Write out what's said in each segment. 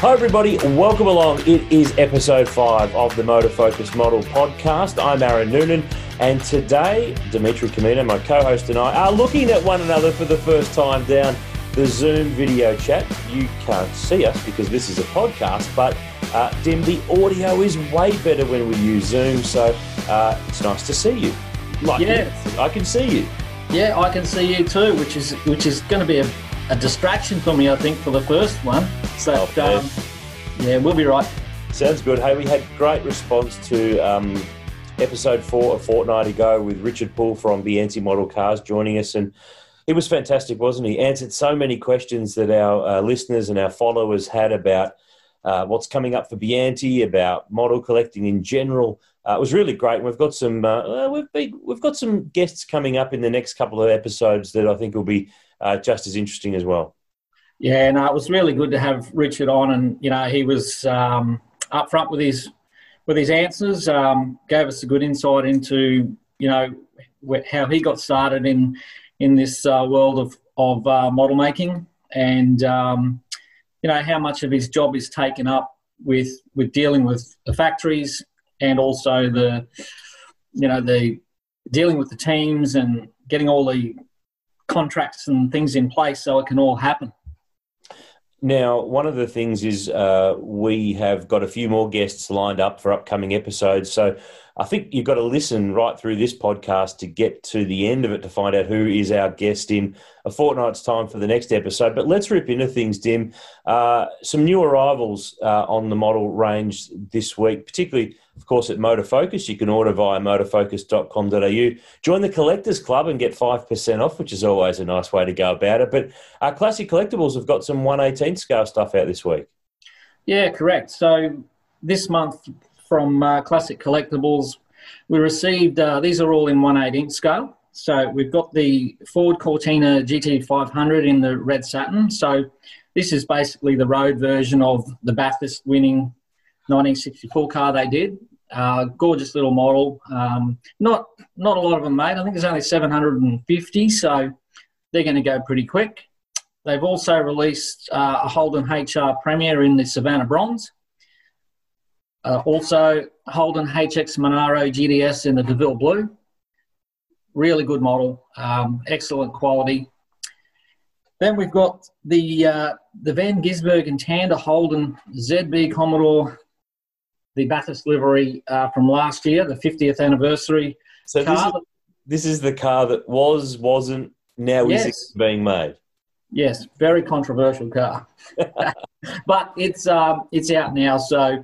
Hi, everybody. Welcome along. It is episode five of the Motor Focus Model podcast. I'm Aaron Noonan, and today, Dimitri Camino, my co host, and I are looking at one another for the first time down the Zoom video chat. You can't see us because this is a podcast, but uh, Dim, the audio is way better when we use Zoom, so uh, it's nice to see you. Like, yeah, I can see you. Yeah, I can see you too, which is which is going to be a, a distraction for me, I think, for the first one. So, oh, um, yeah, we'll be right. Sounds good. Hey, we had great response to um, episode four a fortnight ago with Richard Poole from Biante Model Cars joining us, and he was fantastic, wasn't he? Answered so many questions that our uh, listeners and our followers had about uh, what's coming up for Biante, about model collecting in general. Uh, it was really great. And we've got some uh, we've been, we've got some guests coming up in the next couple of episodes that I think will be uh, just as interesting as well. Yeah, no, it was really good to have Richard on, and you know he was um, upfront with his with his answers. Um, gave us a good insight into you know how he got started in in this uh, world of of uh, model making, and um, you know how much of his job is taken up with with dealing with the factories and also the you know the dealing with the teams and getting all the contracts and things in place so it can all happen. Now, one of the things is uh, we have got a few more guests lined up for upcoming episodes. So I think you've got to listen right through this podcast to get to the end of it to find out who is our guest in a fortnight's time for the next episode. But let's rip into things, Dim. Uh, some new arrivals uh, on the model range this week, particularly of course, at Motor Focus, you can order via motorfocus.com.au. Join the Collectors Club and get 5% off, which is always a nice way to go about it. But our Classic Carlectables have got some 118 scale stuff out this week. Yeah, correct. So this month from uh, Classic Carlectables, we received, uh, these are all in 118 scale. So we've got the Ford Cortina GT500 in the red satin. So this is basically the road version of the Bathurst winning 1964 car they did. Uh, gorgeous little model. Um, not not a lot of them made. I think there's only 750, so they're going to go pretty quick. They've also released uh, a Holden HR Premier in the Savannah Bronze. Uh, also, Holden HX Monaro GTS in the DeVille Blue. Really good model, um, excellent quality. Then we've got the uh, the Van Gisbergen Tander Holden ZB Commodore the Bathurst livery uh, from last year, the 50th anniversary so car. This is, this is the car that was, wasn't, now yes. is being made. Yes, very controversial car, but it's um, it's out now, so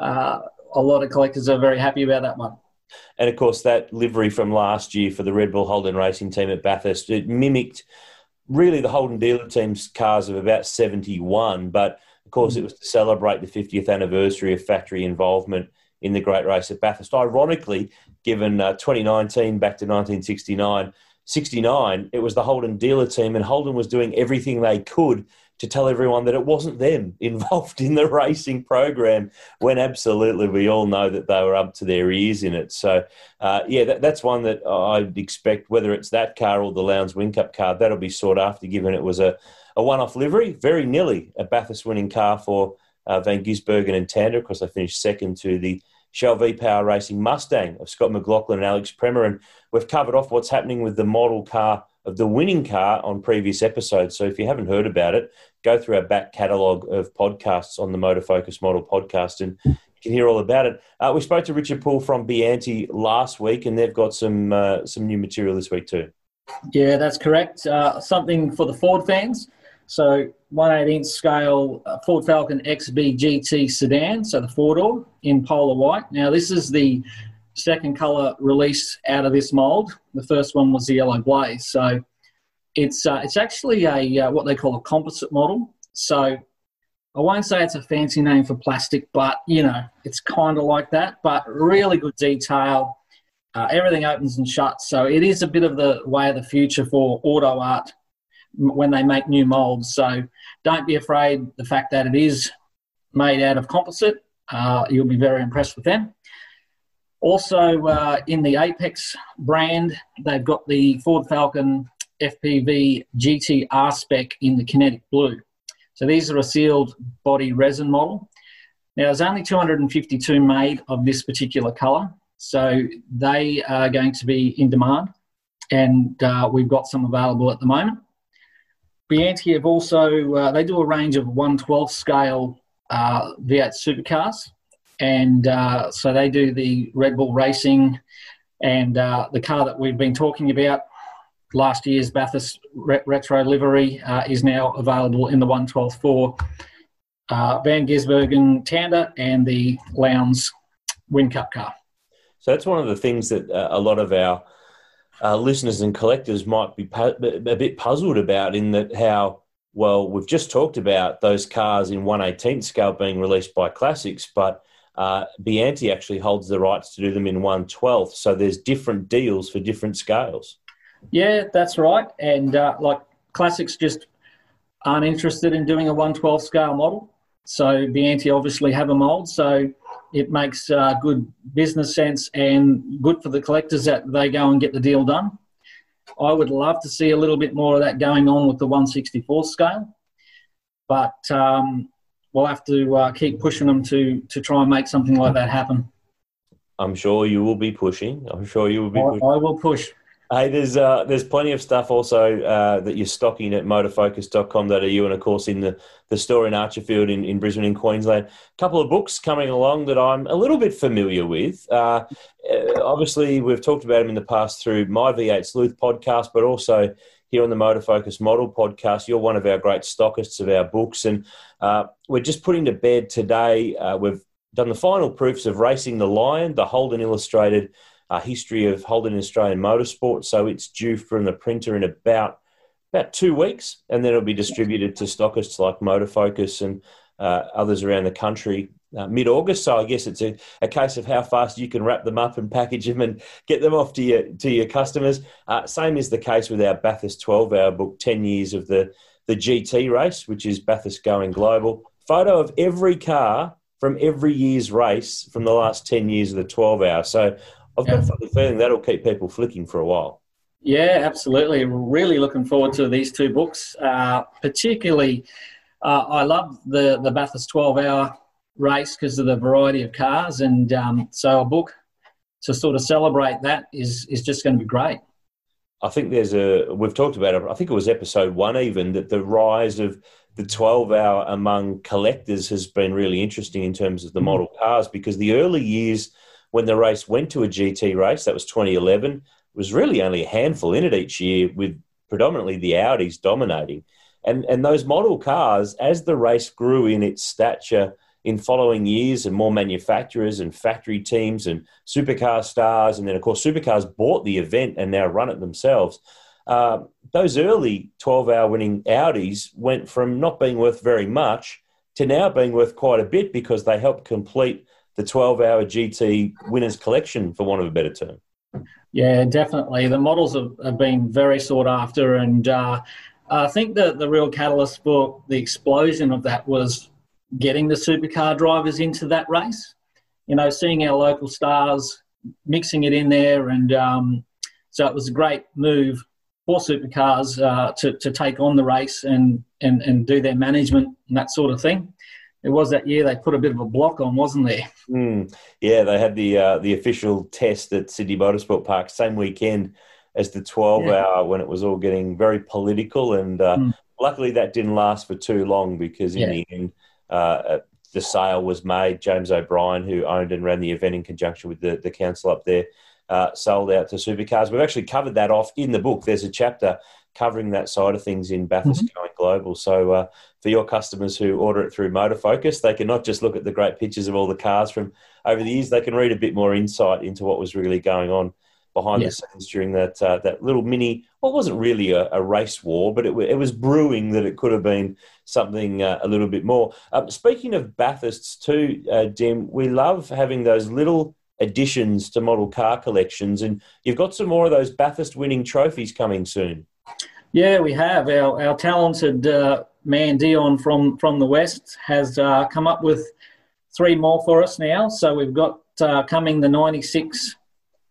uh, a lot of collectors are very happy about that one. And of course, that livery from last year for the Red Bull Holden Racing Team at Bathurst it mimicked really the Holden dealer team's cars of about seventy one, but of course, it was to celebrate the 50th anniversary of factory involvement in the Great Race at Bathurst. Ironically, given uh, 2019 back to 1969, 69, it was the Holden dealer team, and Holden was doing everything they could to tell everyone that it wasn't them involved in the racing program when absolutely we all know that they were up to their ears in it. So, uh, yeah, that, that's one that I'd expect, whether it's that car or the Lowndes Whincup car, that'll be sought after given it was a, a one-off livery, very nearly a Bathurst winning car for uh, Van Gisbergen and Tander. Of course, they finished second to the Shell V Power Racing Mustang of Scott McLaughlin and Alex Premat. And we've covered off what's happening with the model car of the winning car on previous episodes. So if you haven't heard about it, go through our back catalogue of podcasts on the Motor Focus Model podcast and you can hear all about it. Uh, we spoke to Richard Poole from Biante last week, and they've got some uh, some new material this week too. Yeah, that's correct. Uh, something for the Ford fans. So 118 scale uh, Ford Falcon XB GT sedan, so the four door in polar white. Now this is the second color release out of this mold. The first one was the yellow blaze. So it's uh, it's actually a uh, what they call a composite model. So I won't say it's a fancy name for plastic, but you know it's kind of like that. But really good detail. Uh, everything opens and shuts, so it is a bit of the way of the future for AutoArt when they make new molds. So don't be afraid the fact that it is made out of composite. Uh, you'll be very impressed with them. Also, uh, in the Apex brand, they've got the Ford Falcon FPV GTR spec in the kinetic blue. So these are a sealed body resin model. Now, there's only 252 made of this particular colour, so they are going to be in demand, and uh, we've got some available at the moment. Biante have also, uh, they do a range of 112 scale uh, V8 supercars, and uh, so they do the Red Bull Racing and uh, the car that we've been talking about last year's Bathurst retro livery uh, is now available in the 112.4 uh, Van Gisbergen Tander and the Lowndes Whincup car. So that's one of the things that uh, a lot of our uh, listeners and collectors might be pu- a bit puzzled about in that how well we've just talked about those cars in 118th scale being released by classics but uh, Biante actually holds the rights to do them in 112th so there's different deals for different scales yeah, that's right. And uh, like classics just aren't interested in doing a 112th scale model. So Biante obviously have a mold. So it makes uh, good business sense and good for the collectors that they go and get the deal done. I would love to see a little bit more of that going on with the 164 scale, but um, we'll have to uh, keep pushing them to to try and make something like that happen. I'm sure you will be pushing. I'm sure you will be. I, I will push. Hey, there's uh, there's plenty of stuff also uh, that you're stocking at motorfocus.com.au and of course in the, the store in Archerfield in, in Brisbane in Queensland. A couple of books coming along that I'm a little bit familiar with. Uh, uh obviously, we've talked about them in the past through my V8 Sleuth podcast, but also here on the Motorfocus Model podcast. You're one of our great stockists of our books, and uh, we're just putting to bed today. Uh, we've done the final proofs of Racing the Lion, the Holden Illustrated – uh, history of Holden Australian Motorsport. So it's due from the printer in about about two weeks, and then it'll be distributed to stockists like Motorfocus and uh, others around the country uh, mid August. So I guess it's a, a, case of how fast you can wrap them up and package them and get them off to your to your customers. Uh, same is the case with our Bathurst 12 hour book, 10 years of the the GT race, which is Bathurst going global. Photo of every car from every year's race from the last 10 years of the 12 hour. So I've got yeah. a feeling that'll keep people flicking for a while. Yeah, absolutely. Really looking forward to these two books. Uh, particularly, uh, I love the the Bathurst 12 hour race because of the variety of cars, and um, so a book to sort of celebrate that is is just going to be great. I think there's a we've talked about it. I think it was episode one even that the rise of the 12 hour among collectors has been really interesting in terms of the mm-hmm. model cars because the early years when the race went to a GT race, that was 2011, was really only a handful in it each year, with predominantly the Audis dominating. And, and those model cars, as the race grew in its stature in following years and more manufacturers and factory teams and supercar stars, and then of course supercars bought the event and now run it themselves. Uh, those early 12 hour winning Audis went from not being worth very much to now being worth quite a bit because they helped complete the 12 hour GT winners collection, for want of a better term. Yeah, definitely. The models have, have been very sought after, and uh, I think that the real catalyst for the explosion of that was getting the supercar drivers into that race. You know, seeing our local stars mixing it in there, and um, so it was a great move for supercars uh, to, to take on the race and, and, and do their management and that sort of thing it was that year they put a bit of a block on, wasn't there? Mm, yeah, they had the uh, the official test at Sydney Motorsport Park same weekend as the 12 yeah. hour when it was all getting very political. And uh, mm. luckily that didn't last for too long because in yeah. the end, uh, the sale was made. James O'Brien, who owned and ran the event in conjunction with the, the council up there, uh, sold out to supercars. We've actually covered that off in the book. There's a chapter covering that side of things in Bathurst mm-hmm. going global. So uh, for your customers who order it through Motorfocus, they can not just look at the great pictures of all the cars from over the years, they can read a bit more insight into what was really going on behind yeah. the scenes during that uh, that little mini. Well, it wasn't really a, a race war, but it, it, was brewing that it could have been something uh, a little bit more. Um, speaking of Bathursts too, uh, Dim, we love having those little additions to model car collections, and you've got some more of those Bathurst winning trophies coming soon. Yeah, we have. Our, our talented uh, man Dion from, from the West has uh, come up with three more for us now. So we've got uh, coming the 96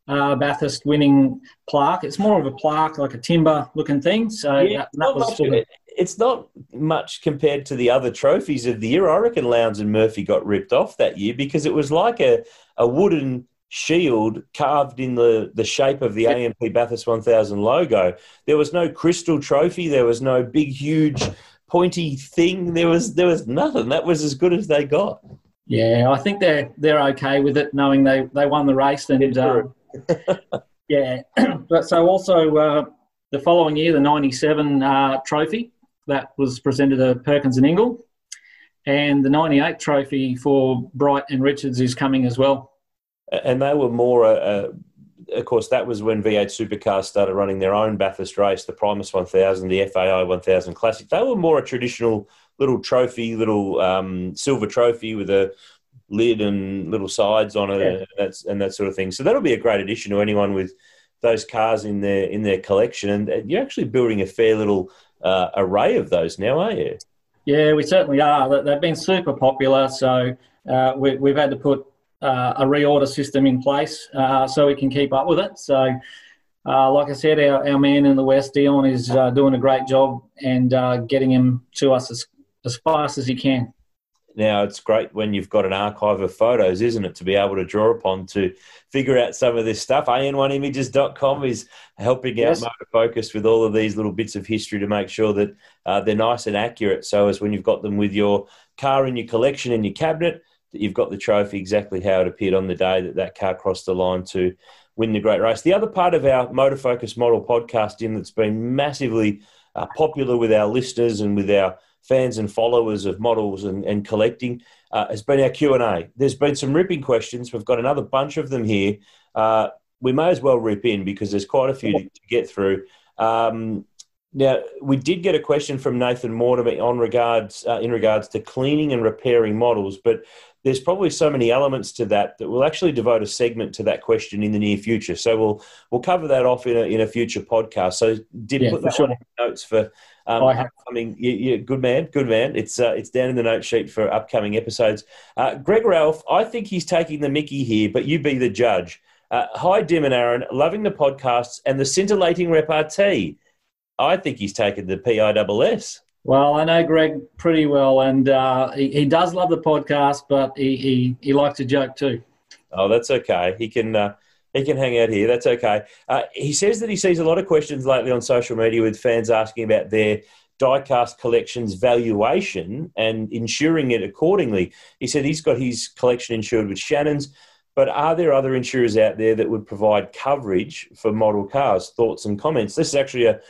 uh, Bathurst winning plaque. It's more of a plaque, like a timber looking thing. So yeah, that, that was it, it's not much compared to the other trophies of the year. I reckon Lowndes and Murphy got ripped off that year because it was like a, a wooden shield carved in the, the shape of the AMP Bathurst 1000 logo. There was no crystal trophy. There was no big, huge, pointy thing. There was there was nothing. That was as good as they got. Yeah, I think they're they're okay with it, knowing they, they won the race. And uh, yeah, but so also uh, the following year, the '97 uh, trophy that was presented to Perkins and Ingall, and the '98 trophy for Bright and Richards is coming as well. And they were more, uh, uh of course, that was when V8 Supercars started running their own Bathurst race, the Primus 1000, the FAI 1000 Classic. They were more a traditional little trophy, little um, silver trophy with a lid and little sides on it, yeah. and that's and that sort of thing. So that'll be a great addition to anyone with those cars in their in their collection. And you're actually building a fair little uh, array of those now, are you? Yeah, we certainly are. They've been super popular, so uh, we, have had to put uh, a reorder system in place uh, so we can keep up with it. So. Uh, like I said, our, our man in the West, Dion, is uh, doing a great job and getting him to us as as fast as he can. Now, it's great when you've got an archive of photos, isn't it, to be able to draw upon to figure out some of this stuff. AN1images.com is helping yes. out Motor Focus with all of these little bits of history to make sure that uh, they're nice and accurate. So, as when you've got them with your car in your collection in your cabinet, that you've got the trophy exactly how it appeared on the day that that car crossed the line to win the great race. The other part of our Motor Focus model podcast in that's been massively uh, popular with our listeners and with our fans and followers of models and, and collecting uh, has been our q&a there's been some ripping questions. We've got another bunch of them here. Uh, we may as well rip in because there's quite a few to, to get through. Um, now we did get a question from nathan mortimer on regards uh, in regards to cleaning and repairing models but there's probably so many elements to that that we'll actually devote a segment to that question in the near future. So we'll we'll cover that off in a, in a future podcast. So did yeah, put that sure. notes for um, I have. upcoming. Yeah, yeah, good man, good man. It's uh, it's down in the note sheet for upcoming episodes. Uh, Greg Ralph, I think he's taking the Mickey here, but you be the judge. Uh, hi, Dim and Aaron, loving the podcasts and the scintillating repartee. I think he's taken the PISS. Well, I know Greg pretty well, and uh, he, he, does love the podcast, but he, he, he likes to joke too. Oh, that's okay. He can uh, he can hang out here. That's okay. Uh, he says that he sees a lot of questions lately on social media with fans asking about their diecast collection's valuation and insuring it accordingly. He said he's got his collection insured with Shannon's, but are there other insurers out there that would provide coverage for model cars? Thoughts and comments. This is actually a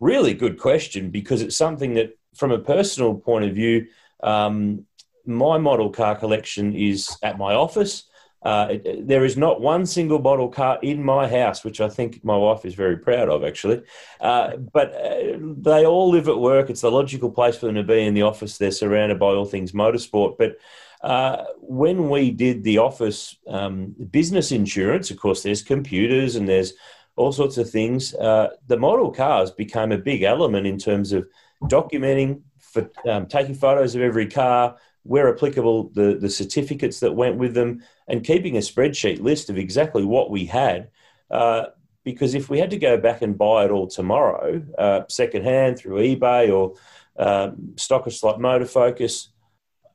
really good question because it's something that from a personal point of view, um, my model car collection is at my office. Uh, it, there is not one single model car in my house, which I think my wife is very proud of, actually. Uh, but uh, they all live at work. It's the logical place for them to be in the office. They're surrounded by all things motorsport. But uh, when we did the office um, business insurance, of course, there's computers and there's all sorts of things. Uh, the model cars became a big element in terms of documenting, for um, taking photos of every car, where applicable, the, the certificates that went with them, and keeping a spreadsheet list of exactly what we had. Uh, because if we had to go back and buy it all tomorrow, uh, secondhand through eBay or um, stockists like Motor Focus,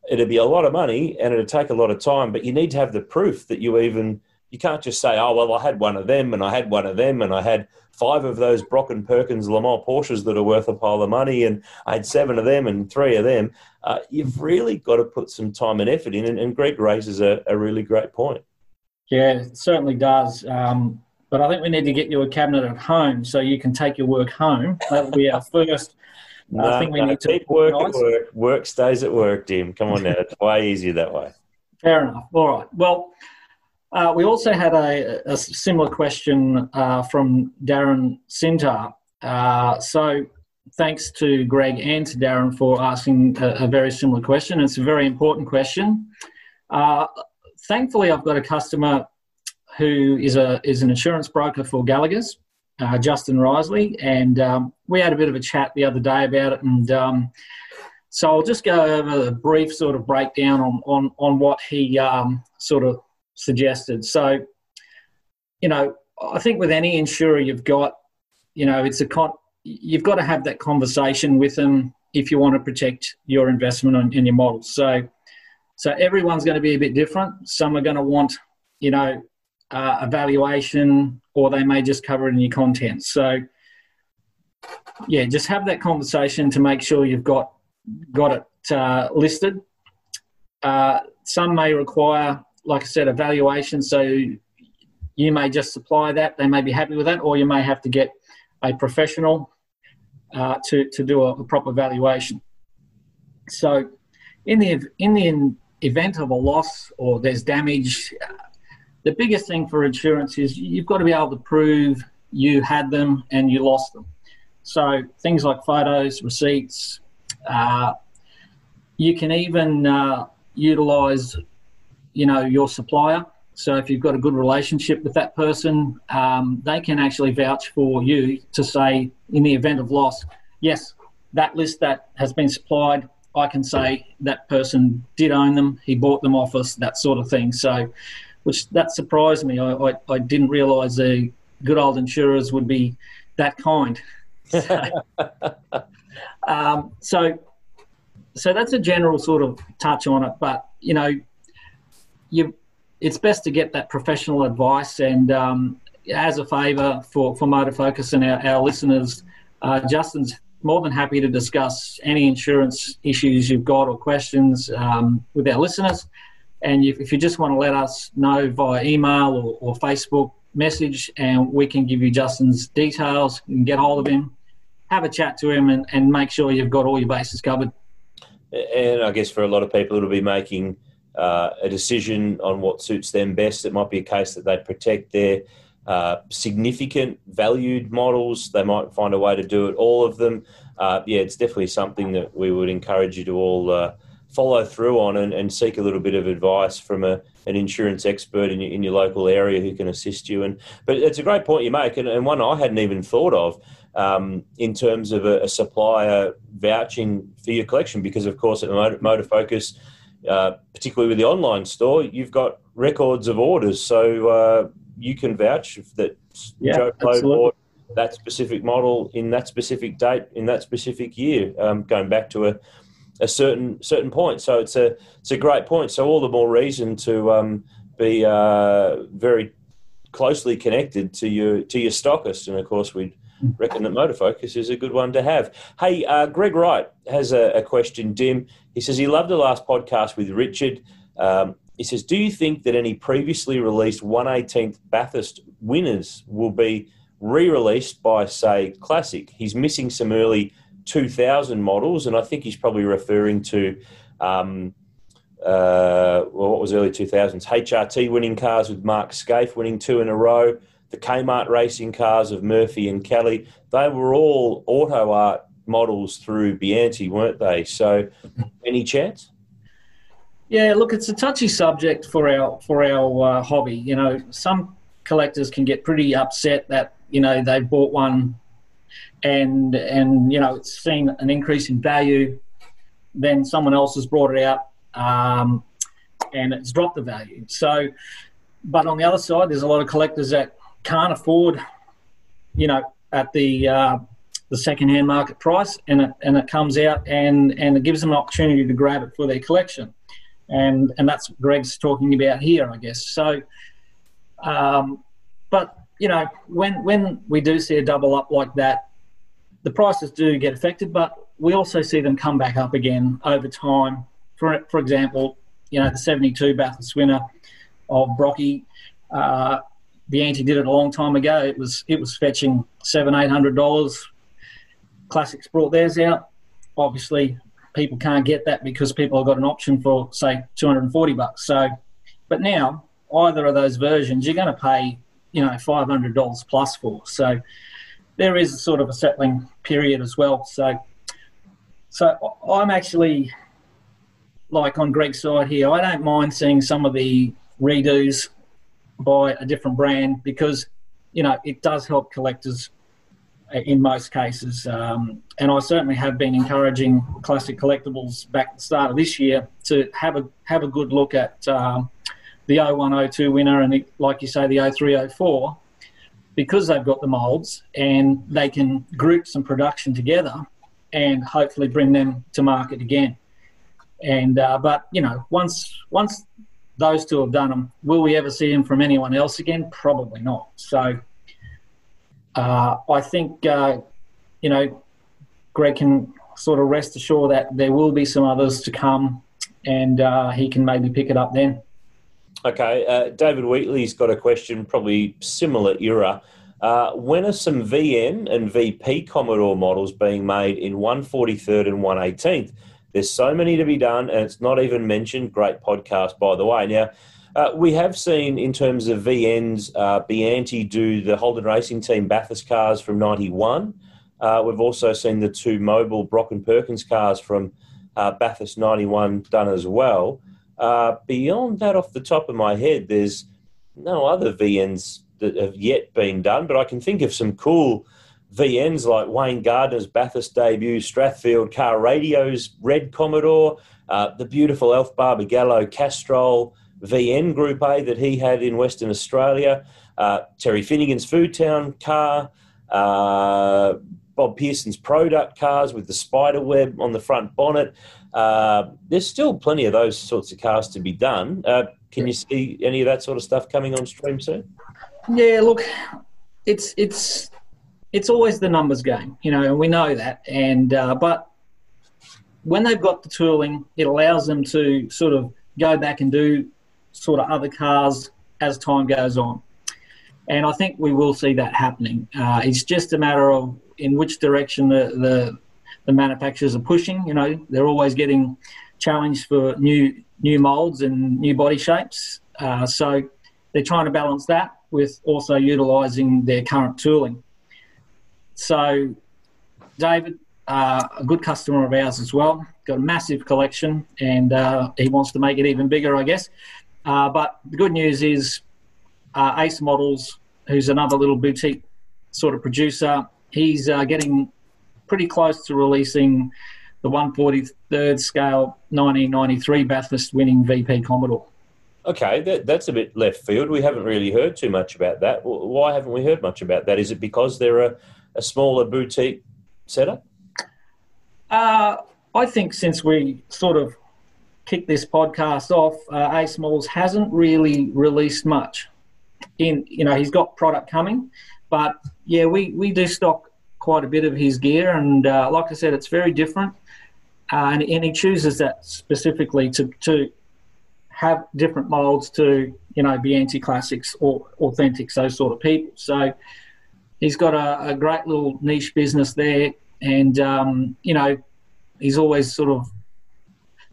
it'd be a lot of money and it'd take a lot of time. But you need to have the proof that you even you can't just say, oh, well, I had one of them and I had one of them and I had five of those Brock and Perkins Le Mans Porsches that are worth a pile of money and I had seven of them and three of them. Uh, you've really got to put some time and effort in. And, and Greg raises a, a, really great point. Yeah, it certainly does. Um, but I think we need to get you a cabinet at home so you can take your work home. That will be our first. no, I think we no, need to keep work at work. Work stays at work, Dim. Come on now. it's way easier that way. Fair enough. All right. Well, uh, we also had a, a similar question uh, from Darren Sintar. Uh, so, thanks to Greg and to Darren for asking a, a very similar question. It's a very important question. Uh, thankfully, I've got a customer who is a is an insurance broker for Gallagher's, uh, Justin Risley, and um, we had a bit of a chat the other day about it. And um, so, I'll just go over a brief sort of breakdown on on on what he um, sort of suggested. So, you know, I think with any insurer you've got, you know, it's a con. You've got to have that conversation with them if you want to protect your investment and, your models. So, so everyone's going to be a bit different. Some are going to want, you know, uh, a valuation, or they may just cover it in your content. So, yeah, just have that conversation to make sure you've got got it uh, listed. Uh, some may require, like I said, a valuation. So you may just supply that; they may be happy with that, or you may have to get a professional uh, to to do a, a, proper valuation. So, in the in the event of a loss or there's damage, the biggest thing for insurance is you've got to be able to prove you had them and you lost them. So things like photos, receipts. Uh, you can even uh, utilize, you know, your supplier. So if you've got a good relationship with that person, um, they can actually vouch for you to say, in the event of loss, yes, that list that has been supplied, I can say that person did own them, he bought them off us, that sort of thing. So, which that surprised me. I, I, I didn't realise the good old insurers would be that kind. So, um, so, so that's a general sort of touch on it. But you know, you it's best to get that professional advice. And um, as a favour for for Motor Focus and our, our listeners, uh, Justin's more than happy to discuss any insurance issues you've got or questions um, with our listeners. And if, if, you just want to let us know via email or, or, Facebook message, and we can give you Justin's details and get hold of him, have a chat to him, and, and make sure you've got all your bases covered. And I guess for a lot of people, it'll be making uh, a decision on what suits them best. It might be a case that they protect their uh, significant valued models. They might find a way to do it, all of them. Uh, yeah, it's definitely something that we would encourage you to all uh, follow through on and, and, seek a little bit of advice from a, an insurance expert in your, in your local area who can assist you. And But it's a great point you make, and, and one I hadn't even thought of. Um, in terms of a, a, supplier vouching for your collection, because of course at Motor, Motor Focus, uh, particularly with the online store, you've got records of orders. So uh, you can vouch that yeah, Joe Plow bought that specific model in that specific date in that specific year, um, going back to a, a certain certain point. So it's a it's a great point. So all the more reason to um, be uh, very closely connected to your to your stockist, and of course we reckon that Motor Focus is a good one to have. Hey, uh, Greg Wright has a, a, question. Dim, he says he loved the last podcast with Richard. Um, he says, Do you think that any previously released 118th Bathurst winners will be re released by, say, Classic? He's missing some early 2000 models, and I think he's probably referring to. Um, uh, well, what was early 2000s? HRT winning cars with Mark Skaife winning two in a row. The Kmart racing cars of Murphy and Kelly. They were all AutoArt models through Biante, weren't they? So, any chance? Yeah, look, it's a touchy subject for our for our uh, hobby. You know, some collectors can get pretty upset that you know they've bought one, and and you know it's seen an increase in value, then someone else has brought it out, um, and it's dropped the value. So, but on the other side, there's a lot of collectors that can't afford, you know, at the uh, the second-hand market price, and it and it comes out and and it gives them an opportunity to grab it for their collection and and that's what Greg's talking about here, I guess. So, um, but you know, when when we do see a double up like that, the prices do get affected, but we also see them come back up again over time. For for example, you know, the '72 Bathurst winner of Brocky. Uh, Biante did it a long time ago. It was it was fetching seven eight hundred dollars. Classics brought theirs out. Obviously, people can't get that because people have got an option for say 240 bucks. So, but now either of those versions you're going to pay you know 500 dollars plus for. So there is a sort of a settling period as well. So, so I'm actually like on Greg's side here. I don't mind seeing some of the redos by a different brand because you know it does help collectors in most cases. Um, and I certainly have been encouraging Classic Carlectables back at the start of this year to have a have a good look at um, the 0102 winner and, the, like you say, the 0304 because they've got the molds and they can group some production together and hopefully bring them to market again. And uh, but you know, once once those two have done them, will we ever see them from anyone else again? Probably not. So uh, I think uh, you know Greg can sort of rest assured that there will be some others to come, and uh, he can maybe pick it up then. Okay, uh, David Wheatley's got a question, probably similar era. Uh, when are some VN and VP Commodore models being made in 143rd and 118th? There's so many to be done, and it's not even mentioned. Great podcast, by the way. Now, uh, we have seen in terms of VNs, uh, Biante do the Holden Racing Team Bathurst cars from 91. Uh, we've also seen the two Mobil Brock and Perkins cars from uh, Bathurst 91 done as well. Uh, beyond that, off the top of my head, there's no other VNs that have yet been done, but I can think of some cool VNs like Wayne Gardner's Bathurst debut, Strathfield Car Radios, Red Commodore, the beautiful Alf Barbagallo Castrol VN Group A that he had in Western Australia, uh, Terry Finnigan's Food Town car, uh, Bob Pearson's product cars with the spider web on the front bonnet. Uh, there's still plenty of those sorts of cars to be done. Uh, can you see any of that sort of stuff coming on stream soon? Yeah, look, it's it's it's always the numbers game, you know, and we know that. And uh, but when they've got the tooling, it allows them to sort of go back and do sort of other cars as time goes on. And I think we will see that happening. Uh, it's just a matter of in which direction the, the the manufacturers are pushing. You know, they're always getting challenged for new new molds and new body shapes. Uh, so they're trying to balance that with also utilising their current tooling. So, David, uh, a good customer of ours as well, got a massive collection, and uh, he wants to make it even bigger, I guess. Uh, but the good news is, uh, Ace Models, who's another little boutique sort of producer, he's uh, getting pretty close to releasing the 143rd scale 1993 Bathurst winning VP Commodore. Okay, that, that's a bit left field. We haven't really heard too much about that. Why haven't we heard much about that? Is it because they're a, a smaller boutique setup? Uh, I think since we sort of kicked this podcast off, uh, Ace Models hasn't really released much. In you know, he's got product coming, but yeah, we, we do stock quite a bit of his gear, and uh, like I said, it's very different. Uh, and, and, he chooses that specifically to, to have different molds to you know Biante classics or authentics, those sort of people. So he's got a, a great little niche business there, and um, you know he's always sort of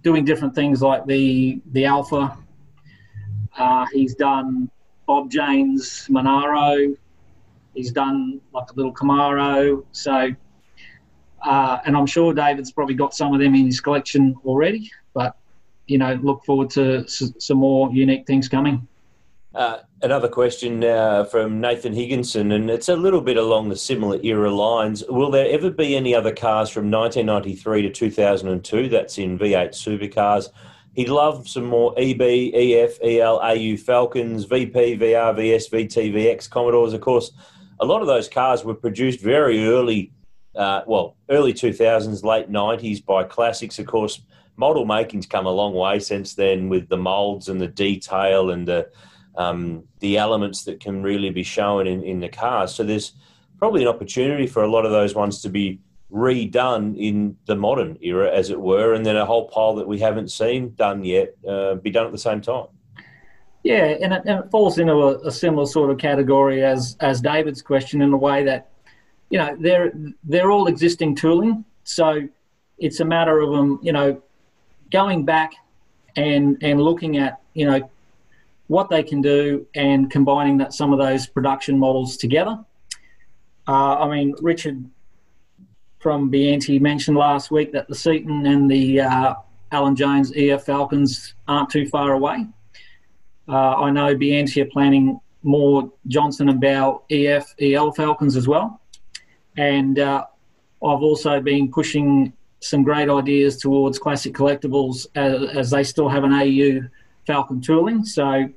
doing different things like the the Alpha. Uh, he's done Bob Jane's Monaro. He's done like a little Camaro. So, uh, and I'm sure David's probably got some of them in his collection already. But you know, look forward to s- some more unique things coming. Uh, another question uh, from Nathan Higginson, and it's a little bit along the similar era lines. Will there ever be any other cars from 1993 to 2002 that's in V8 supercars? He'd love some more EB, EF, EL, AU Falcons, VP, VR, VS, VT, VX Commodores. Of course, a lot of those cars were produced very early, uh, well, early 2000s, late 90s by classics. Of course, model making's come a long way since then with the molds and the detail and the um, the elements that can really be shown in, in the cars. So there's probably an opportunity for a lot of those ones to be redone in the modern era, as it were, and then a whole pile that we haven't seen done yet uh, be done at the same time. Yeah, and it, and it falls into a, a, similar sort of category as as David's question in the way that you know they're they're all existing tooling, so it's a matter of them, you know, going back and and looking at you know what they can do and combining that some of those production models together. Uh, I mean, Richard from Biante mentioned last week that the Seton and the uh, Alan Jones EF Falcons aren't too far away. Uh, I know Biante are planning more Johnson and Bowe EF EL Falcons as well, and uh, I've also been pushing some great ideas towards Classic Carlectables as, as, they still have an AU Falcon tooling. So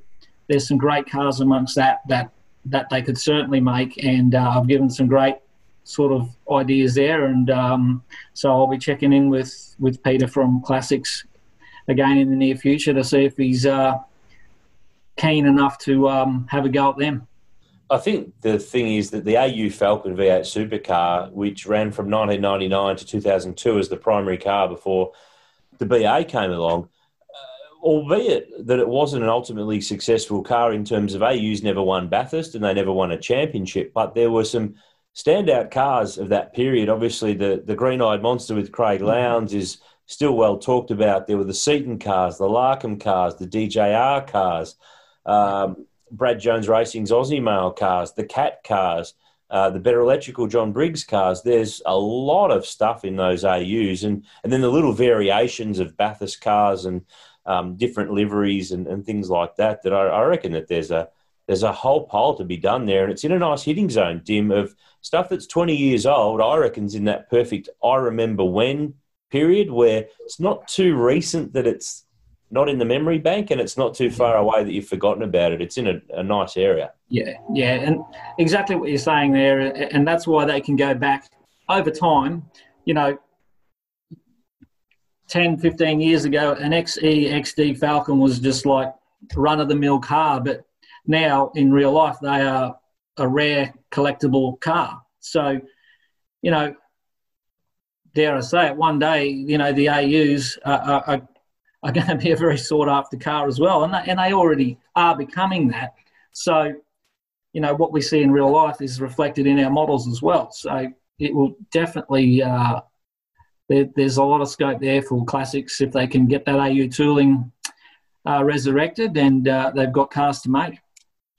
there's some great cars amongst that that that they could certainly make, and uh, I've given some great sort of ideas there, and um, so I'll be checking in with with Peter from Classics again in the near future to see if he's uh, keen enough to um, have a go at them. I think the thing is that the AU Falcon V8 supercar, which ran from 1999 to 2002 as the primary car before the BA came along, albeit that it wasn't an ultimately successful car in terms of AU's never won Bathurst and they never won a championship, but there were some standout cars of that period. Obviously, the, the Green Eyed Monster with Craig Lowndes is still well talked about. There were the Seton cars, the Larkham cars, the DJR cars. Um, Brad Jones Racing's Aussie Mail cars, the Cat cars, uh, the Better Electrical John Briggs cars. There's a lot of stuff in those AUs, and and then the little variations of Bathurst cars and um, different liveries and, and things like that. That I, I, reckon that there's a there's a whole pile to be done there, and it's in a nice hitting zone, Dim, of stuff that's 20 years old. I reckon's in that perfect I remember when period where it's not too recent that it's not in the memory bank and it's not too far away that you've forgotten about it. It's in a, a, nice area. Yeah, yeah, and exactly what you're saying there, and that's why they can go back over time. You know, 10, 15 years ago, an XE XD Falcon was just like run of the mill car, but now in real life they are a rare collectible car. So, you know, dare I say it, one day, you know, the AUs are, are, are going to be a very sought after car as well. And they, and they already are becoming that. So, you know, what we see in real life is reflected in our models as well. So it will definitely, uh, there, there's a lot of scope there for classics if they can get that AU tooling uh, resurrected and uh, they've got cars to make.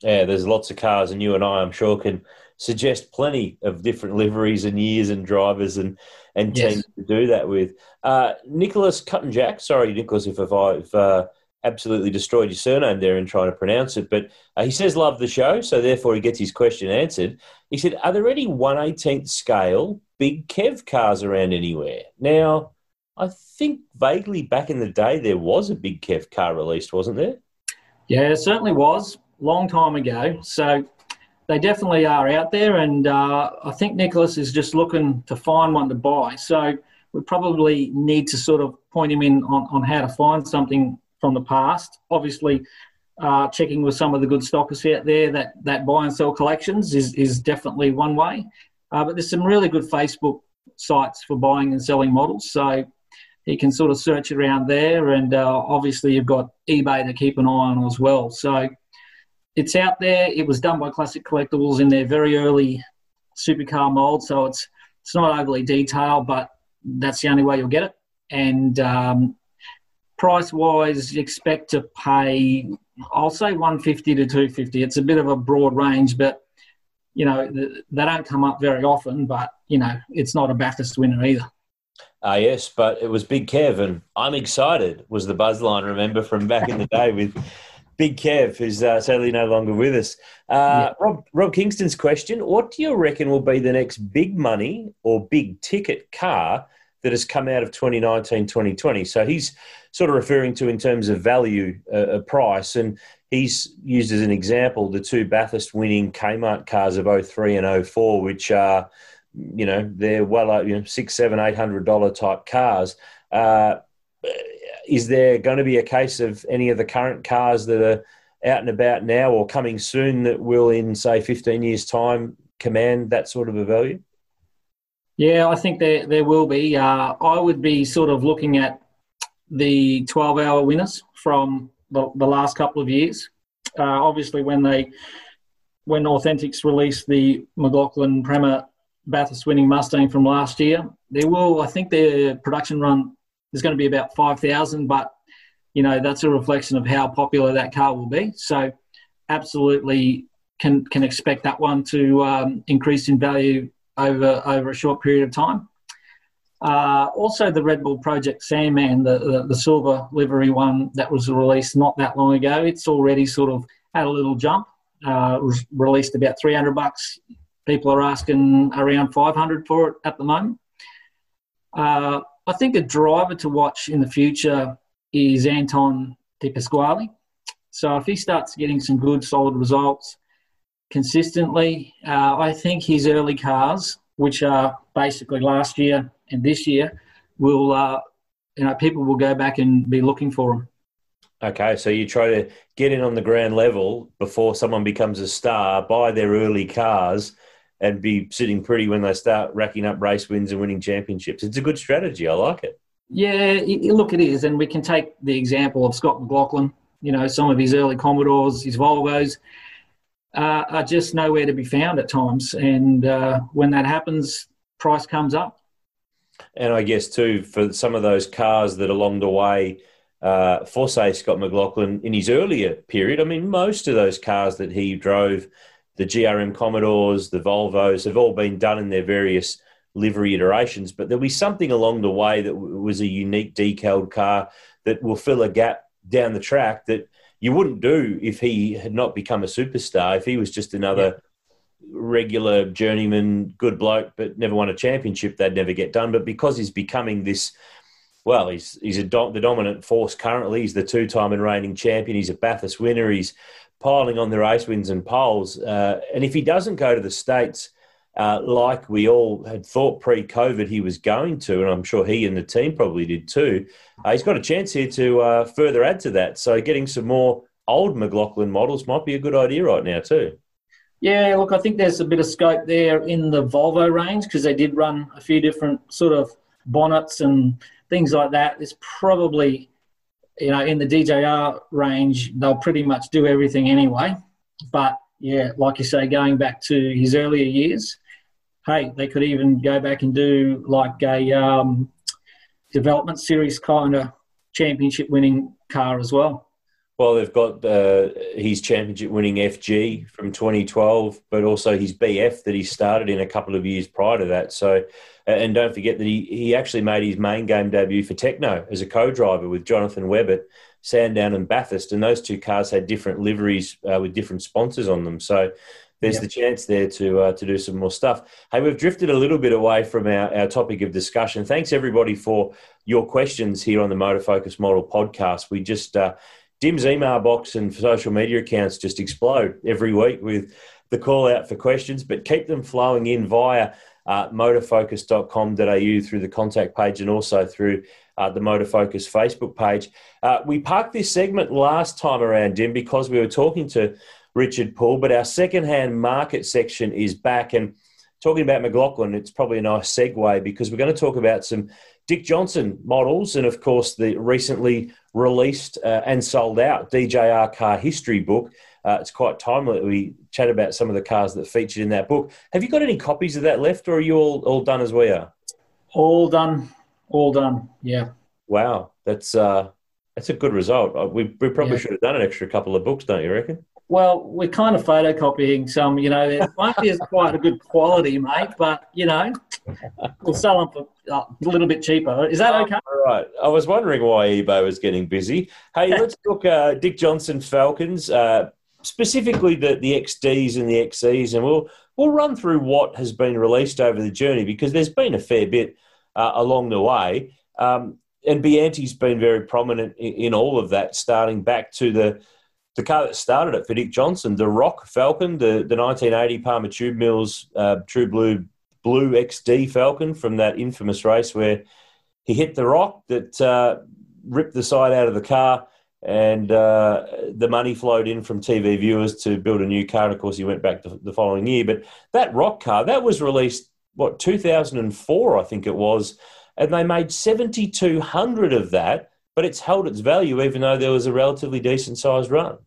Yeah, there's lots of cars, and you and I, I'm sure, can suggest plenty of different liveries and years and drivers and and yes. teams to do that with. Uh, Nicholas Cutton Jack, sorry, Nicholas, if, if I've uh, absolutely destroyed your surname there in trying to pronounce it, but uh, he says love the show, so therefore he gets his question answered. He said, "Are there any 118th scale big Kev cars around anywhere?" Now, I think vaguely back in the day there was a big Kev car released, wasn't there? Yeah, it certainly was, long time ago. So they definitely are out there, and uh, I think Nicholas is just looking to find one to buy. So we probably need to sort of point him in on, on how to find something from the past. Obviously, uh, checking with some of the good stockers out there that, that buy and sell collections is, is definitely one way. Uh, but there's some really good Facebook sites for buying and selling models. So you can sort of search around there. And uh, obviously, you've got eBay to keep an eye on as well. So it's out there. It was done by Classic Carlectables in their very early supercar mold, so it's it's not overly detailed, but that's the only way you'll get it. And um, price wise, expect to pay. I'll say 150 to 250. It's a bit of a broad range, but you know they don't come up very often. But you know it's not a Bathurst winner either. Ah, uh, yes, but it was Big Kev, and I'm excited. Was the buzz line? Remember from back in the day with Big Kev, who's uh, sadly no longer with us. Uh, yeah. Rob, Rob Kingston's question What do you reckon will be the next big money or big ticket car that has come out of 2019 2020? So he's sort of referring to in terms of value, uh, price, and he's used as an example the two Bathurst winning Kmart cars of 03 and 04, which are, you know, they're well, you know, six, seven, eight hundred dollar type cars. Uh, is there going to be a case of any of the current cars that are out and about now or coming soon that will, in say, 15 years' time, command that sort of a value? Yeah, I think there there will be. Uh, I would be sort of looking at the 12 hour winners from the, the last couple of years. Uh, obviously, when they when Authentics released the McLaughlin Premat Bathurst winning Mustang from last year, there will I think their production run is going to be about 5,000, but you know that's a reflection of how popular that car will be. So absolutely can can expect that one to um, increase in value over over a short period of time. Uh, also, the Red Bull Project Sandman, the, the, the silver livery one that was released not that long ago, it's already sort of had a little jump. Uh, was released about 300 bucks. People are asking around 500 for it at the moment. Uh, I think a driver to watch in the future is Anton De Pasquale. So if he starts getting some good, solid results consistently, uh, I think his early cars which are basically last year and this year, will uh, you know people will go back and be looking for them. Okay, so you try to get in on the ground level before someone becomes a star, buy their early cars, and be sitting pretty when they start racking up race wins and winning championships. It's a good strategy. I like it. Yeah, look, it is, and we can take the example of Scott McLaughlin. You know, some of his early Commodores, his Volvos, uh, are just nowhere to be found at times, and uh, when that happens, price comes up. And I guess too, for some of those cars that along the way, uh, for say Scott McLaughlin in his earlier period, I mean, most of those cars that he drove, the GRM Commodores, the Volvos, have all been done in their various livery iterations. But there'll be something along the way that was a unique decaled car that will fill a gap down the track that you wouldn't do if he had not become a superstar. If he was just another regular journeyman, good bloke, but never won a championship, they'd never get done. But because he's becoming this, well, he's he's a do- the dominant force currently. He's the two-time and reigning champion. He's a Bathurst winner. He's piling on the race wins and poles. Uh, and if he doesn't go to the states. Uh, like we all had thought pre-COVID he was going to, and I'm sure he and the team probably did too. Uh, he's got a chance here to uh, further add to that. So getting some more old McLaughlin models might be a good idea right now too. Yeah, look, I think there's a bit of scope there in the Volvo range because they did run a few different sort of bonnets and things like that. It's probably, you know, in the DJR range, they'll pretty much do everything anyway. But yeah, like you say, going back to his earlier years, hey, they could even go back and do like a um, development series kind of championship winning car as well. Well, they've got uh, his championship winning FG from 2012, but also his BF that he started in a couple of years prior to that. So, and don't forget that he, he actually made his main game debut for Tekno as a co driver with Jonathan Webb at Sandown and Bathurst. And those two cars had different liveries uh, with different sponsors on them. So, there's yep. the chance there to uh, to do some more stuff. Hey, we've drifted a little bit away from our, our topic of discussion. Thanks everybody for your questions here on the Motor Focus Model podcast. We just uh, Dim's email box and social media accounts just explode every week with the call out for questions, but keep them flowing in via uh, motorfocus.com.au through the contact page and also through uh, the Motorfocus Facebook page. Uh, we parked this segment last time around, Dim, because we were talking to Richard Poole, but our second-hand market section is back. And talking about McLaughlin, it's probably a nice segue because we're going to talk about some Dick Johnson models, and of course, the recently released uh, and sold out DJR car history book. Uh, it's quite timely that we chat about some of the cars that featured in that book. Have you got any copies of that left, or are you all, all done as we are? All done, all done. Yeah. Wow, that's uh, that's a good result. Uh, we, we probably yeah. should have done an extra couple of books, don't you reckon? Well, we're kind of photocopying some, you know, it won't be as quite a good quality, mate, but, you know, we'll sell them for uh, a little bit cheaper. Is that okay? All right. I was wondering why eBay was getting busy. Hey, let's look uh, Dick Johnson Falcons, uh, specifically the, the XDs and the XEs, and we'll, we'll run through what has been released over the journey because there's been a fair bit uh, along the way. Um, and Biante's been very prominent in, in all of that, starting back to the the car that started it for Dick Johnson, the Rock Falcon, the, the 1980 Palmer Tube Mills uh, True Blue Blue XD Falcon from that infamous race where he hit the rock that uh, ripped the side out of the car, and uh, the money flowed in from TV viewers to build a new car. And of course, he went back the, the following year. But that rock car that was released what 2004, I think it was, and they made 7,200 of that but it's held its value even though there was a relatively decent sized run.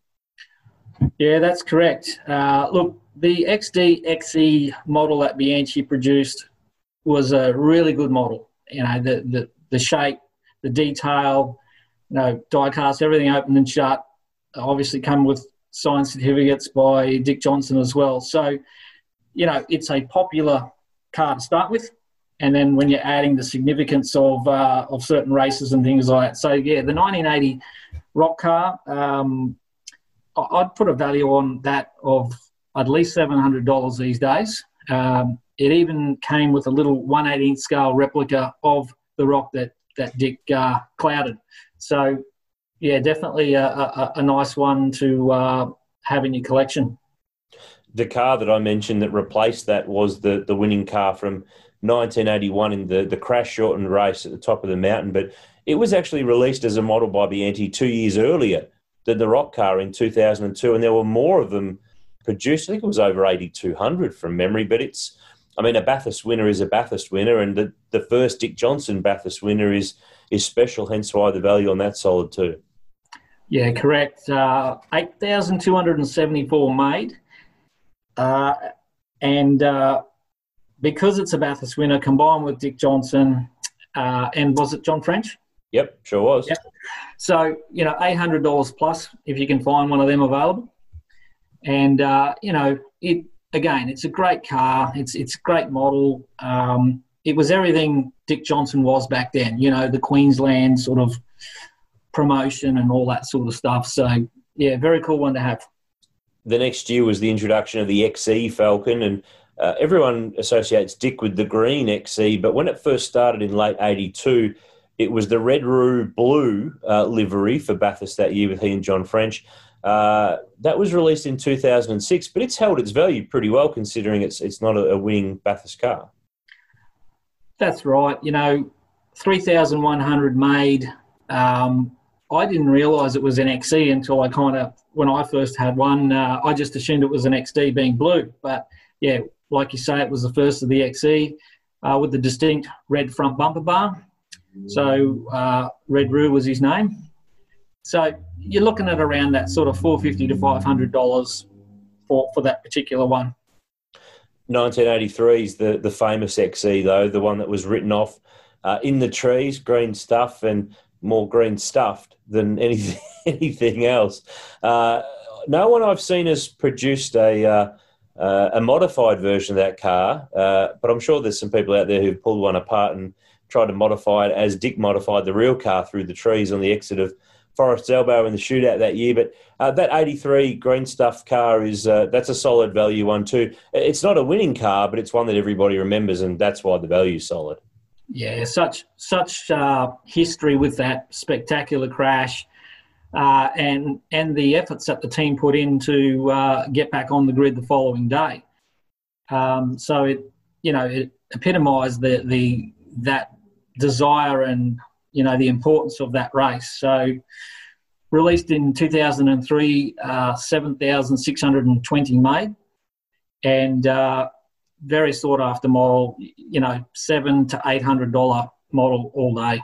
Yeah, that's correct. Uh, look, the XD XE model that Biante produced was a really good model. You know, the, the, the shape, the detail, you know, die cast, everything open and shut. Obviously, come with signed certificates by Dick Johnson as well. So, you know, it's a popular car to start with and then when you're adding the significance of uh, of certain races and things like that. So yeah, the 1980 rock car, um, I'd put a value on that of at least $700 these days. Um, it even came with a little 118 scale replica of the rock that that Dick uh, clouded. So yeah, definitely a, a, a nice one to uh, have in your collection. the car that I mentioned that replaced that was the, the winning car from 1981 in the, the crash shortened race at the top of the mountain. But it was actually released as a model by Biante two years earlier than the Rock car in 2002, and there were more of them produced. I think it was over 8,200 from memory, but it's, I mean, a Bathurst winner is a Bathurst winner, and the, the first Dick Johnson Bathurst winner is is special, hence why the value on that solid too. Yeah, correct. Uh, 8,274 made. Uh, and uh, because it's a Bathurst winner, combined with Dick Johnson, uh, and was it John French? Yep, sure was. Yep. So, you know, $800 plus if you can find one of them available. And, uh, you know, it again, it's a great car. It's, it's a great model. Um, it was everything Dick Johnson was back then, you know, the Queensland sort of promotion and all that sort of stuff. So, yeah, very cool one to have the next year was the introduction of the XE Falcon, and uh, everyone associates Dick with the green XE, but when it first started in late 82, it was the Red Roo Blue uh, livery for Bathurst that year with he and John French. Uh, that was released in 2006, but it's held its value pretty well considering it's it's not a, a winning Bathurst car. That's right. You know, 3,100 made. Um, I didn't realise it was an XE until I kind of, when I first had one, uh, I just assumed it was an XD being blue. But yeah, like you say, it was the first of the XE uh, with the distinct red front bumper bar. So uh, Red Roo was his name. So you're looking at around that sort of 450 to 500 dollars for for that particular one. 1983 is the the famous XE though, the one that was written off uh, in the trees, Greens-Tuf, and more green stuffed than anything anything else. Uh, no one I've seen has produced a uh, uh, a modified version of that car, uh, but I'm sure there's some people out there who've pulled one apart and tried to modify it as Dick modified the real car through the trees on the exit of Forest Elbow in the shootout that year. But uh, that 83 Greens-Tuf car is uh, that's a solid value one too. It's not a winning car, but it's one that everybody remembers, and that's why the value is solid. Yeah, such such uh, history with that spectacular crash, uh, and and the efforts that the team put in to uh, get back on the grid the following day. Um, so it you know it epitomised the the that desire and you know the importance of that race. So released in 2003, uh, 7,620 made, and uh, very sought after model, you know, seven to eight hundred dollar model all day.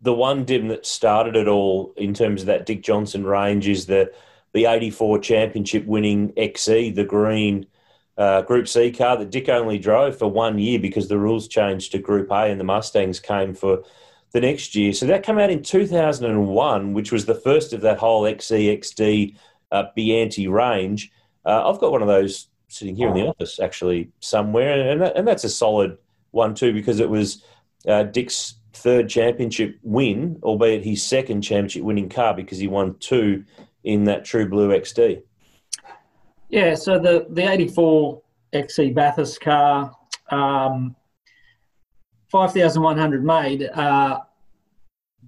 The one dim that started it all in terms of that Dick Johnson range is the the eighty four championship winning XE, the green uh, Group C car that Dick only drove for one year because the rules changed to Group A and the Mustangs came for the next year. So that came out in 2001, which was the first of that whole XEXD uh, Biante range. Uh, I've got one of those sitting here in the office actually somewhere, and that, and that's a solid one too because it was uh, Dick's third championship win, albeit his second championship winning car because he won two in that True Blue XD. Yeah, so the the eighty four XE Bathurst car, um, five thousand one hundred made. Uh,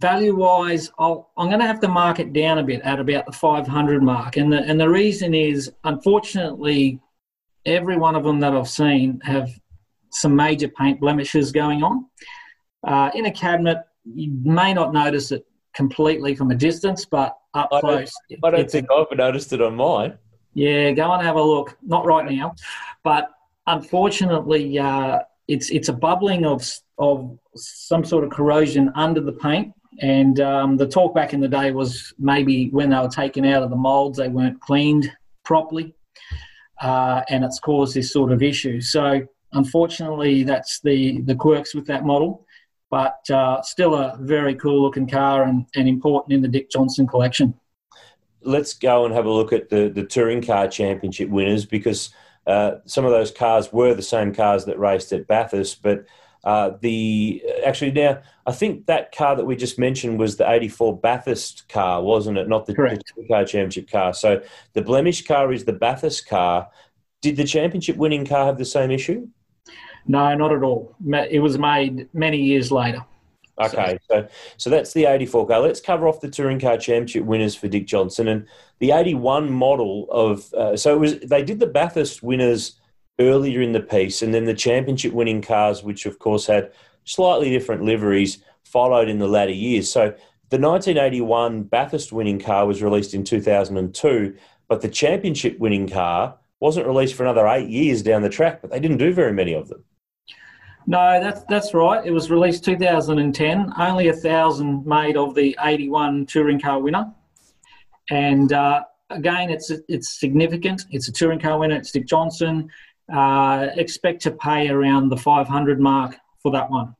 value wise, i am going to have to mark it down a bit at about the 500 mark. And the, and the reason is, unfortunately, every one of them that I've seen have some major paint blemishes going on. Uh, in a cabinet, you may not notice it completely from a distance, but up I close. Don't, I don't think I've noticed it on mine. Yeah, go and have a look. Not right now, but unfortunately, uh, it's it's a bubbling of of some sort of corrosion under the paint. And um, the talk back in the day was maybe when they were taken out of the molds, they weren't cleaned properly uh, and it's caused this sort of issue. So unfortunately, that's the the quirks with that model, but uh, still a very cool looking car and, and important in the Dick Johnson collection. Let's go and have a look at the the touring car championship winners because uh, some of those cars were the same cars that raced at Bathurst, but uh, the actually now I think that car that we just mentioned was the '84 Bathurst car, wasn't it? Not the, the car championship car. So the blemish car is the Bathurst car. Did the championship winning car have the same issue? No, not at all. It was made many years later. Okay, so so that's the 84 car. Let's cover off the touring car championship winners for Dick Johnson and the 81 model of. Uh, so it was they did the Bathurst winners earlier in the piece, and then the championship winning cars, which of course had slightly different liveries, followed in the latter years. So the 1981 Bathurst winning car was released in 2002, but the championship winning car wasn't released for another eight years down the track. But they didn't do very many of them. No, that's that's right. It was released 2010. Only a thousand made of the 81 touring car winner, and uh, again, it's it's significant. It's a touring car winner. It's Dick Johnson. Uh, expect to pay around the 500 mark for that one.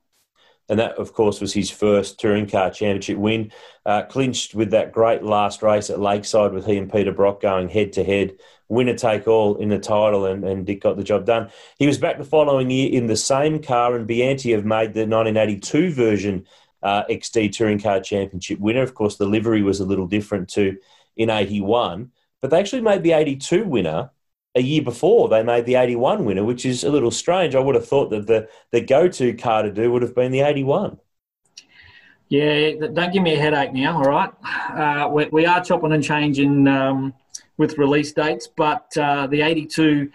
And that, of course, was his first touring car championship win. Uh, clinched with that great last race at Lakeside with he and Peter Brock going head to head winner take all in the title, and, and Dick got the job done. He was back the following year in the same car, and Biante have made the 1982 version uh, XD Touring Car Championship winner. Of course, the livery was a little different to in 81, but they actually made the 82 winner a year before they made the 81 winner, which is a little strange. I would have thought that the, the go to car to do would have been the 81. Yeah, don't give me a headache now, all right? Uh, we, we, are chopping and changing um, with release dates, but uh, the 82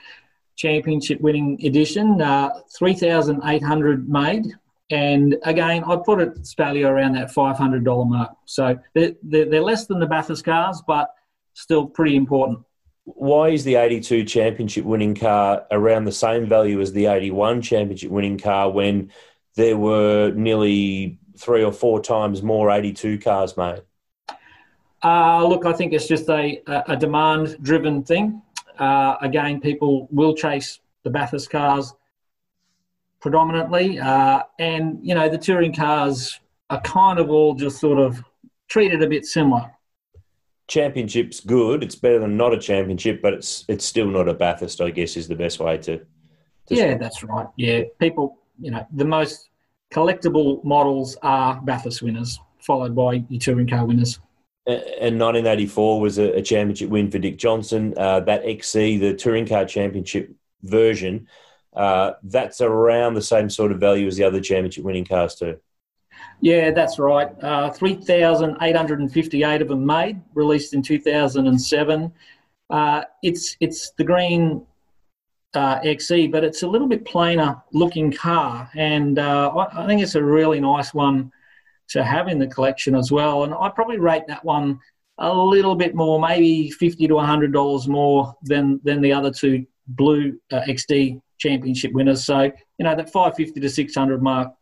championship winning edition, uh, 3,800 made. And again, I put its value around that $500 mark. So they're, they're less than the Bathurst cars, but still pretty important. Why is the 82 championship winning car around the same value as the 81 championship winning car when there were nearly three or four times more 82 cars made? Uh, look, I think it's just a, a demand driven thing. Uh, again, people will chase the Bathurst cars predominantly. Uh, and, you know, the touring cars are kind of all just sort of treated a bit similar. Championship's good. It's better than not a championship, but it's it's still not a Bathurst, I guess, is the best way to. to yeah, that's right. Yeah. People, you know, the most collectible models are Bathurst winners, followed by your touring car winners and 1984 was a, a, championship win for Dick Johnson. Uh, that XE, the touring car championship version, uh, that's around the same sort of value as the other championship winning cars too. Yeah, that's right. Uh, 3,858 of them made, released in 2007. Uh, it's it's the green uh, XE, but it's a little bit plainer looking car, and uh, I, I think it's a really nice one to have in the collection as well. And I probably rate that one a little bit more, maybe fifty to hundred dollars more than than the other two blue uh, XD championship winners. So you know that five fifty to six hundred mark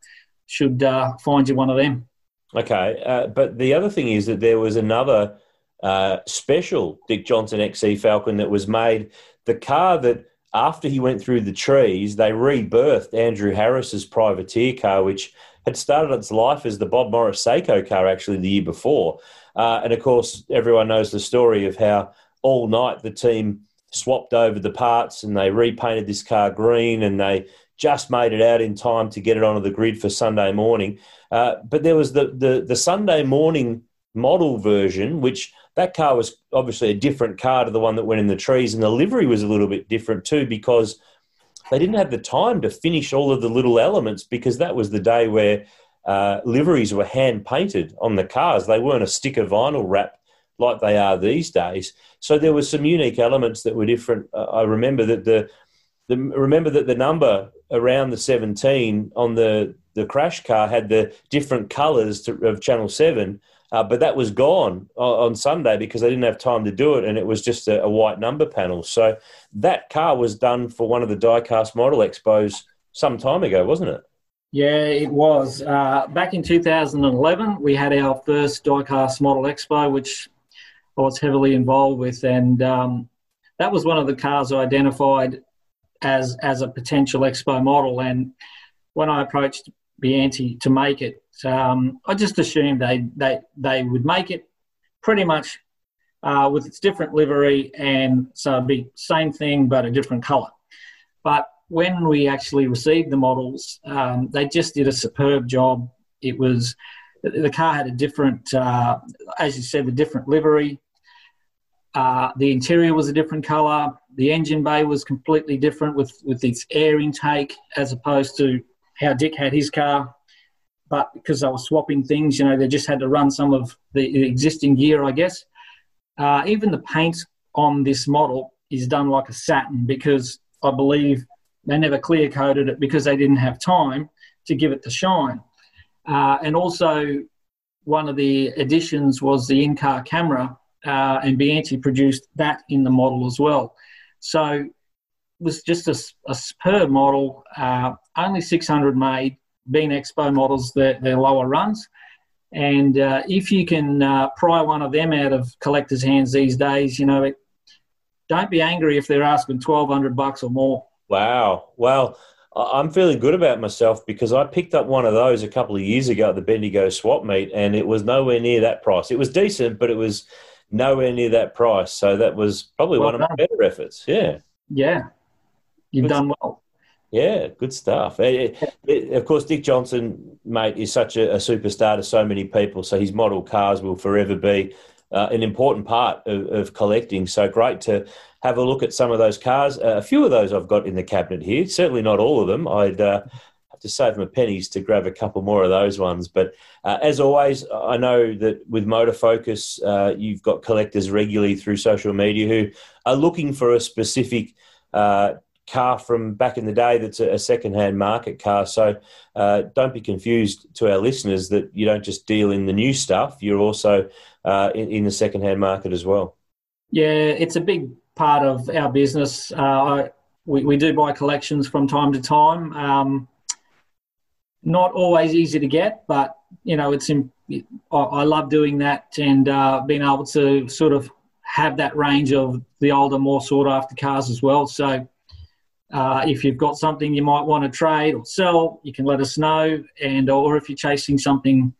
should uh, find you one of them. Okay, uh, but the other thing is that there was another uh, special Dick Johnson XE Falcon that was made. The car that after he went through the trees, they rebirthed Andrew Harris's privateer car, which had started its life as the Bob Morris Seiko car actually the year before. Uh, and of course, everyone knows the story of how all night the team swapped over the parts and they repainted this car green and they just made it out in time to get it onto the grid for Sunday morning. Uh, but there was the, the, the Sunday morning model version, which that car was obviously a different car to the one that went in the trees, and the livery was a little bit different too because they didn't have the time to finish all of the little elements because that was the day where uh, liveries were hand painted on the cars. They weren't a stick of vinyl wrap like they are these days. So there were some unique elements that were different. Uh, I remember that the, the remember that the number around the 17 on the the crash car had the different colours of Channel Seven uh, but that was gone on Sunday because they didn't have time to do it, and it was just a, a, white number panel. So that car was done for one of the diecast model expos some time ago, wasn't it? Yeah, it was. Uh, back in 2011, we had our first diecast model expo, which I was heavily involved with, and um, that was one of the cars I identified as as a potential expo model. And when I approached Biante to make it, um, I just assumed they, they, they would make it pretty much uh, with its different livery, and so it'd be same thing but a different colour. But when we actually received the models, um, they just did a superb job. It was the car had a different, uh, as you said, the different livery. Uh, the interior was a different colour. The engine bay was completely different with with its air intake as opposed to how Dick had his car. but because they were swapping things, you know, they just had to run some of the existing gear, I guess. Uh, even the paint on this model is done like a satin because I believe they never clear coated it because they didn't have time to give it the shine. Uh, and also, one of the additions was the in car camera, uh, and Biante produced that in the model as well. So it was just a, a superb model, uh, only 600 made, being Expo models, they're, they're lower runs. And uh, if you can uh, pry one of them out of collectors' hands these days, you know, it, don't be angry if they're asking 1200 bucks or more. Wow. Well, I'm feeling good about myself because I picked up one of those a couple of years ago at the Bendigo swap meet and it was nowhere near that price. It was decent, but it was nowhere near that price. So that was probably well one done. of my better efforts. Yeah. Yeah. You've good done well. Yeah, good stuff. It, it, of course, Dick Johnson, mate, is such a, a, superstar to so many people. So his model cars will forever be uh, an important part of, of, collecting. So great to have a look at some of those cars. Uh, a few of those I've got in the cabinet here. Certainly not all of them. I'd uh, have to save my pennies to grab a couple more of those ones. But uh, as always, I know that with Motor Focus, uh, you've got collectors regularly through social media who are looking for a specific uh, car from back in the day that's a, second-hand market car. So uh, don't be confused to our listeners that you don't just deal in the new stuff; you're also uh, in, in, the second-hand market as well. Yeah, it's a big part of our business. Uh, we, we do buy collections from time to time. Um, not always easy to get, but you know, it's in, I, I love doing that and uh, being able to sort of have that range of the older, more sought after cars as well. So uh, if you've got something you might want to trade or sell, you can let us know. And or if you're chasing something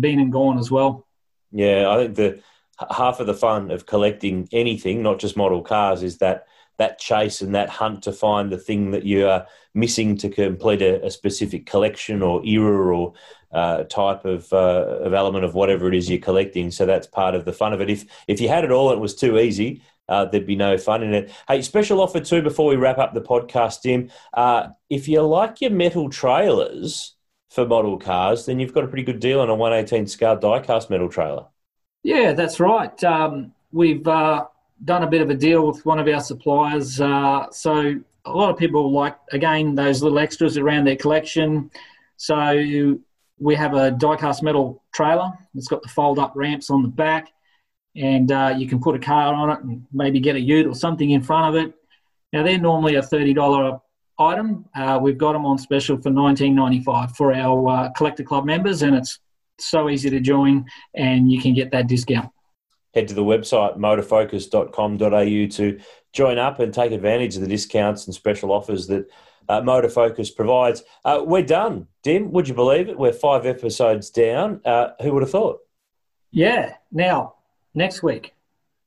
been and gone as well. Yeah, I think the half of the fun of collecting anything, not just model cars, is that that chase and that hunt to find the thing that you are missing to complete a, a specific collection or era or uh, type of, uh, of element of whatever it is you're collecting. So that's part of the fun of it. If if you had it all it was too easy, uh, there'd be no fun in it. Hey, special offer too before we wrap up the podcast, Dim. Uh, if you like your metal trailers for model cars, then you've got a pretty good deal on a 118 scale diecast metal trailer. Yeah, that's right. Um, we've uh, done a bit of a deal with one of our suppliers. Uh, so a lot of people like, again, those little extras around their collection. So we have a diecast metal trailer. It's got the fold up ramps on the back and uh, you can put a car on it and maybe get a ute or something in front of it. Now they're normally a thirty dollar item. Uh, we've got them on special for nineteen ninety five for our uh, collector club members, and it's so easy to join, and you can get that discount. Head to the website motorfocus.com.au to join up and take advantage of the discounts and special offers that uh, Motor Focus provides. Uh, we're done, Dim. Would you believe it? We're five episodes down. Uh, who would have thought? Yeah. Now, next week.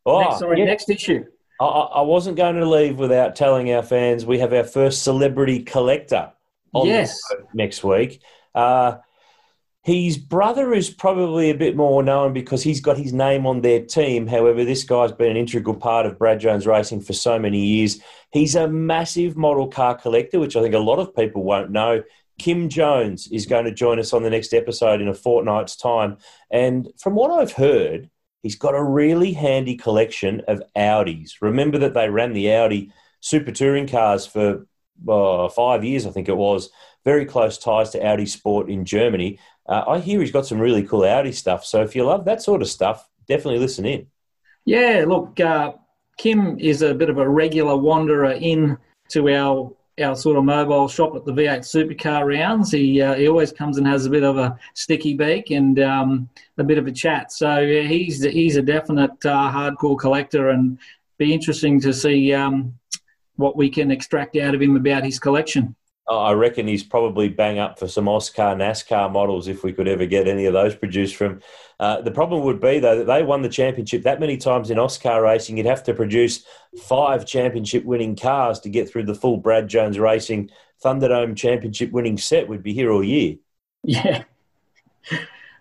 Oh, next, sorry, yeah. next issue. I, I, wasn't going to leave without telling our fans we have our first celebrity collector on yes. next week. Uh, his brother is probably a bit more known because he's got his name on their team. However, this guy's been an integral part of Brad Jones Racing for so many years. He's a massive model car collector, which I think a lot of people won't know. Kim Jones is going to join us on the next episode in a fortnight's time. And from what I've heard, He's got a really handy collection of Audis. Remember that they ran the Audi super touring cars for uh, five years, I think it was. Very close ties to Audi Sport in Germany. Uh, I hear he's got some really cool Audi stuff. So if you love that sort of stuff, definitely listen in. Yeah, look, uh, Kim is a bit of a regular wanderer in to our our sort of mobile shop at the V8 Supercar rounds. He uh, he always comes and has a bit of a sticky beak and um, a bit of a chat. So yeah, he's he's a definite uh, hardcore collector, and be interesting to see um, what we can extract out of him about his collection. I reckon he's probably bang up for some AUSCAR NASCAR models if we could ever get any of those produced from. Uh, the problem would be though that they won the championship that many times in AUSCAR racing. You'd have to produce five championship-winning cars to get through the full Brad Jones Racing Thunderdome championship-winning set. We'd be here all year. Yeah.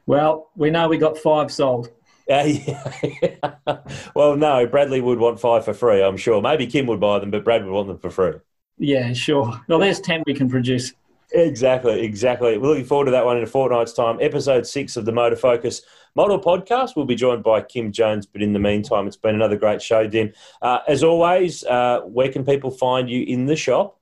Well, we know we got five sold. Uh, yeah. well, no, Bradley would want five for free, I'm sure. Maybe Kim would buy them, but Brad would want them for free. Yeah, sure. Well, there's 10 we can produce. Exactly, exactly. We're looking forward to that one in a fortnight's time. Episode six of the Motor Focus Model Podcast. We'll be joined by Kim Jones, but in the meantime, it's been another great show, Dim. Uh, as always, uh, where can people find you in the shop?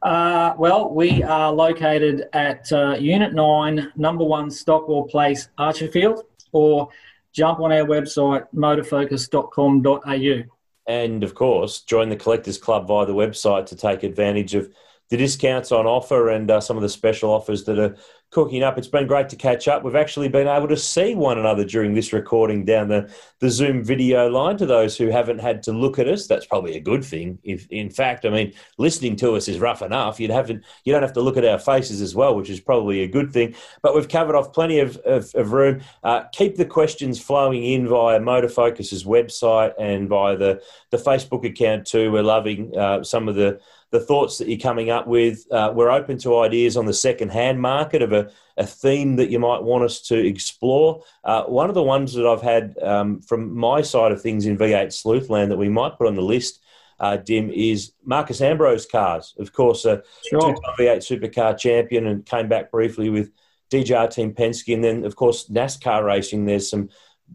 Uh, well, we are located at uh, Unit 9, Number 1 Stockwell Place, Archerfield, or jump on our website, motorfocus.com.au. And of course, join the Collectors Club via the website to take advantage of the discounts on offer and uh, some of the special offers that are cooking up. It's been great to catch up. We've actually been able to see one another during this recording down the, the Zoom video line. To those who haven't had to look at us, that's probably a good thing. If in fact, I mean, listening to us is rough enough. You'd have to, you don't have to look at our faces as well, which is probably a good thing. But we've covered off plenty of, of, of room. Uh, keep the questions flowing in via Motor Focus's website and via the, the Facebook account too. We're loving uh, some of the the thoughts that you're coming up with. Uh, we're open to ideas on the second-hand market of a, a, theme that you might want us to explore. Uh, one of the ones that I've had um, from my side of things in V8 Sleuthland that we might put on the list, uh, Dim, is Marcos Ambrose cars. Of course, a sure. two-time V8 supercar champion and came back briefly with DJR Team Penske. And then, of course, NASCAR racing. There's some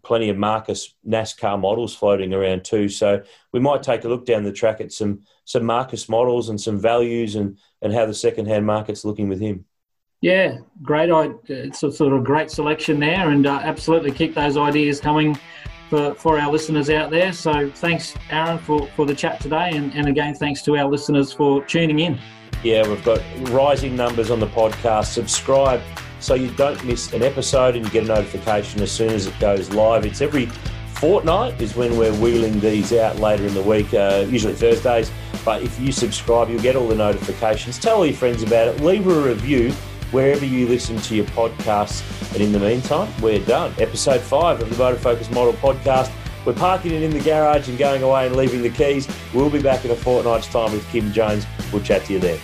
plenty of Marcos NASCAR models floating around too. So we might take a look down the track at some some Marcos models and some values and and how the second hand market's looking with him. Yeah, great. It's a sort of great selection there, and uh, absolutely keep those ideas coming for, for our listeners out there. So thanks, Aaron, for, for the chat today, and, and again, thanks to our listeners for tuning in. Yeah, we've got rising numbers on the podcast. Subscribe so you don't miss an episode and you get a notification as soon as it goes live. It's every fortnight is when we're wheeling these out later in the week, uh, usually Thursdays. But if you subscribe, you'll get all the notifications. Tell all your friends about it. Leave a review wherever you listen to your podcasts. And in the meantime, we're done. Episode five of the Motor Focus Model Podcast. We're parking it in the garage and going away and leaving the keys. We'll be back in a fortnight's time with Kim Jones. We'll chat to you there.